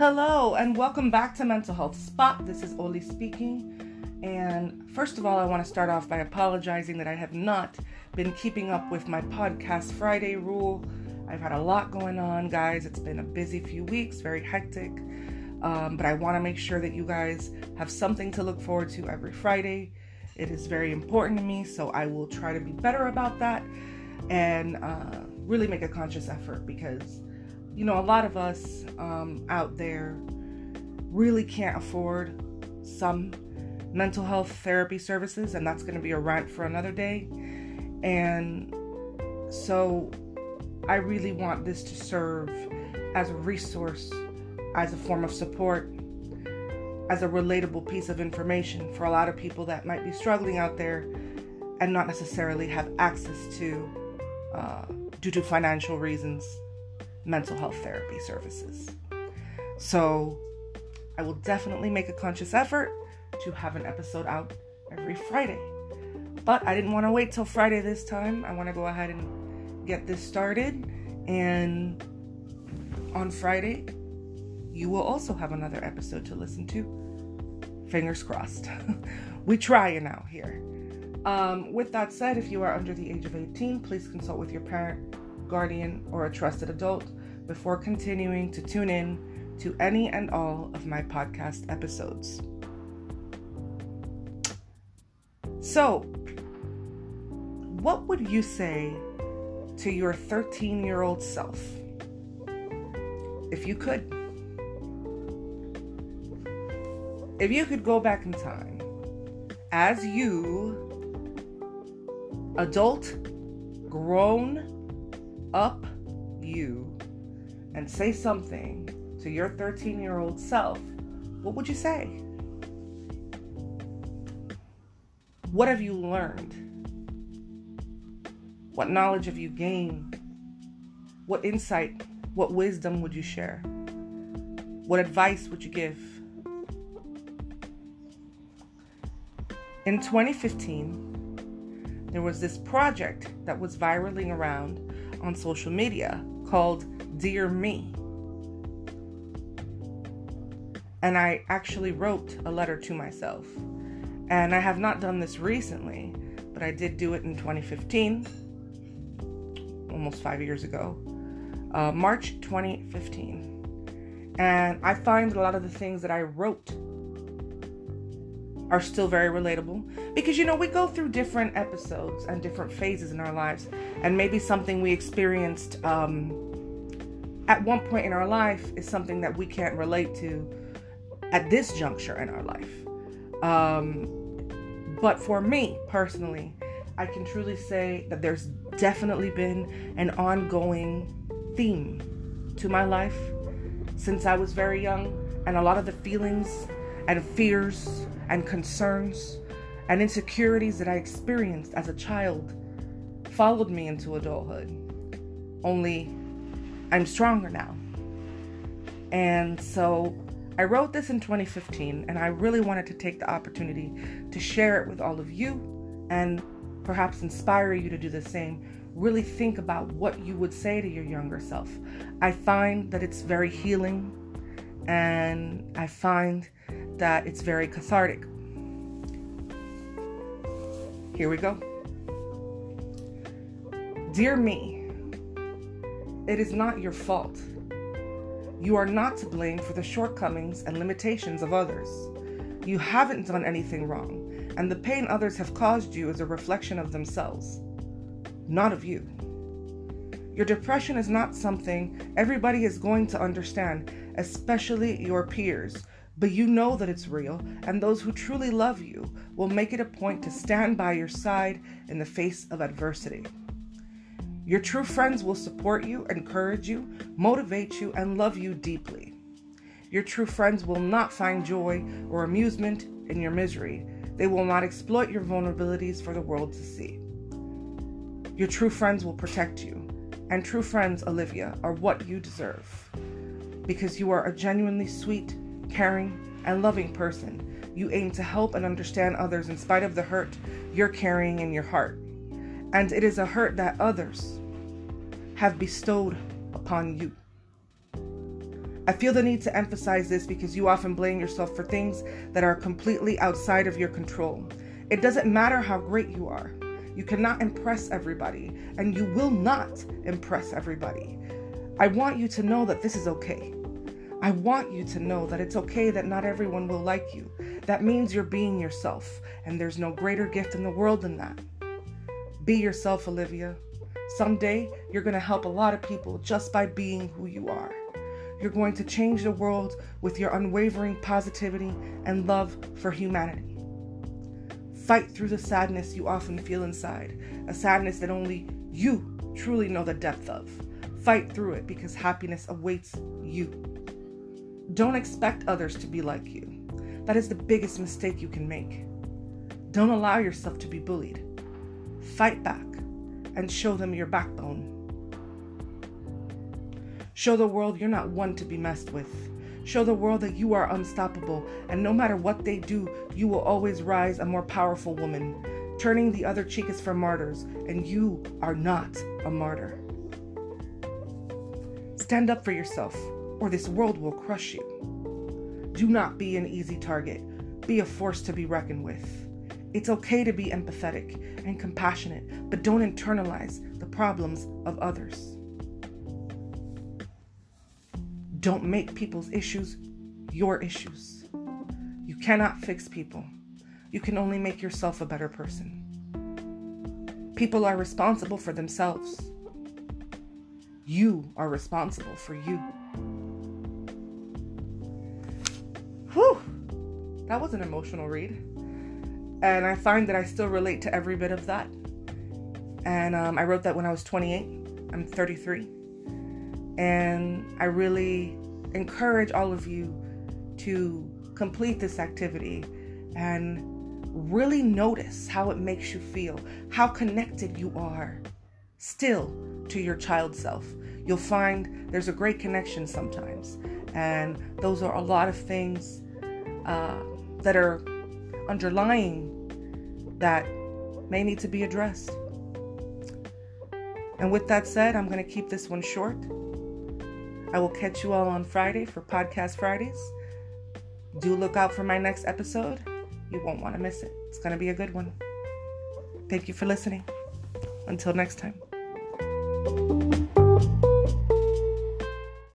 Hello, and welcome back to Mental Health Spot. This is Oli speaking. And first of all, I want to start off by apologizing that I have not been keeping up with my podcast Friday rule. I've had a lot going on, guys. It's been a busy few weeks, very hectic. Um, but I want to make sure that you guys have something to look forward to every Friday. It is very important to me, so I will try to be better about that and uh, really make a conscious effort because, you know, a lot of us um, out there really can't afford some mental health therapy services, and that's going to be a rant for another day. And so I really want this to serve as a resource, as a form of support, as a relatable piece of information for a lot of people that might be struggling out there and not necessarily have access to, uh, due to financial reasons, mental health therapy services. So I will definitely make a conscious effort to have an episode out every Friday. But I didn't want to wait till Friday this time. I want to go ahead and get this started. And on Friday, you will also have another episode to listen to. Fingers crossed. we trying out here. Um, with that said, if you are under the age of 18, please consult with your parent, guardian, or a trusted adult before continuing to tune in to any and all of my podcast episodes. So, what would you say to your 13 year old self if you could? If you could go back in time as you, adult, grown up you, and say something to your 13 year old self, what would you say? What have you learned? What knowledge have you gained? What insight, what wisdom would you share? What advice would you give? In 2015, there was this project that was viraling around on social media called Dear Me. And I actually wrote a letter to myself and I have not done this recently, but I did do it in 2015, almost five years ago, uh, March 2015. And I find a lot of the things that I wrote are still very relatable. Because you know we go through different episodes and different phases in our lives. And maybe something we experienced um, at one point in our life is something that we can't relate to at this juncture in our life. Um, but for me personally, I can truly say that there's definitely been an ongoing theme to my life since I was very young, and a lot of the feelings and fears and concerns and insecurities that I experienced as a child followed me into adulthood. Only I'm stronger now. And so I wrote this in 2015 and I really wanted to take the opportunity to share it with all of you and perhaps inspire you to do the same. Really think about what you would say to your younger self. I find that it's very healing and I find that it's very cathartic. Here we go. Dear me, it is not your fault you are not to blame for the shortcomings and limitations of others. You haven't done anything wrong, and the pain others have caused you is a reflection of themselves, not of you. Your depression is not something everybody is going to understand, especially your peers, but you know that it's real, and those who truly love you will make it a point to stand by your side in the face of adversity. Your true friends will support you, encourage you, motivate you, and love you deeply. Your true friends will not find joy or amusement in your misery. They will not exploit your vulnerabilities for the world to see. Your true friends will protect you. And true friends, Olivia, are what you deserve. Because you are a genuinely sweet, caring, and loving person. You aim to help and understand others in spite of the hurt you're carrying in your heart. And it is a hurt that others have bestowed upon you. I feel the need to emphasize this because you often blame yourself for things that are completely outside of your control. It doesn't matter how great you are. You cannot impress everybody, and you will not impress everybody. I want you to know that this is okay. I want you to know that it's okay that not everyone will like you. That means you're being yourself, and there's no greater gift in the world than that. Be yourself, Olivia. Someday, you're going to help a lot of people just by being who you are. You're going to change the world with your unwavering positivity and love for humanity. Fight through the sadness you often feel inside, a sadness that only you truly know the depth of. Fight through it because happiness awaits you. Don't expect others to be like you. That is the biggest mistake you can make. Don't allow yourself to be bullied. Fight back and show them your backbone. Show the world you're not one to be messed with. Show the world that you are unstoppable, and no matter what they do, you will always rise a more powerful woman. Turning the other cheek is for martyrs, and you are not a martyr. Stand up for yourself, or this world will crush you. Do not be an easy target, be a force to be reckoned with. It's okay to be empathetic and compassionate, but don't internalize the problems of others. Don't make people's issues your issues. You cannot fix people. You can only make yourself a better person. People are responsible for themselves. You are responsible for you. That was an emotional read. And I find that I still relate to every bit of that. And um, I wrote that when I was 28. I'm 33. And I really encourage all of you to complete this activity and really notice how it makes you feel, how connected you are still to your child self. You'll find there's a great connection sometimes. And those are a lot of things uh, that are underlying that may need to be addressed. And with that said, I'm going to keep this one short. I will catch you all on Friday for Podcast Fridays. Do look out for my next episode. You won't want to miss it. It's going to be a good one. Thank you for listening. Until next time.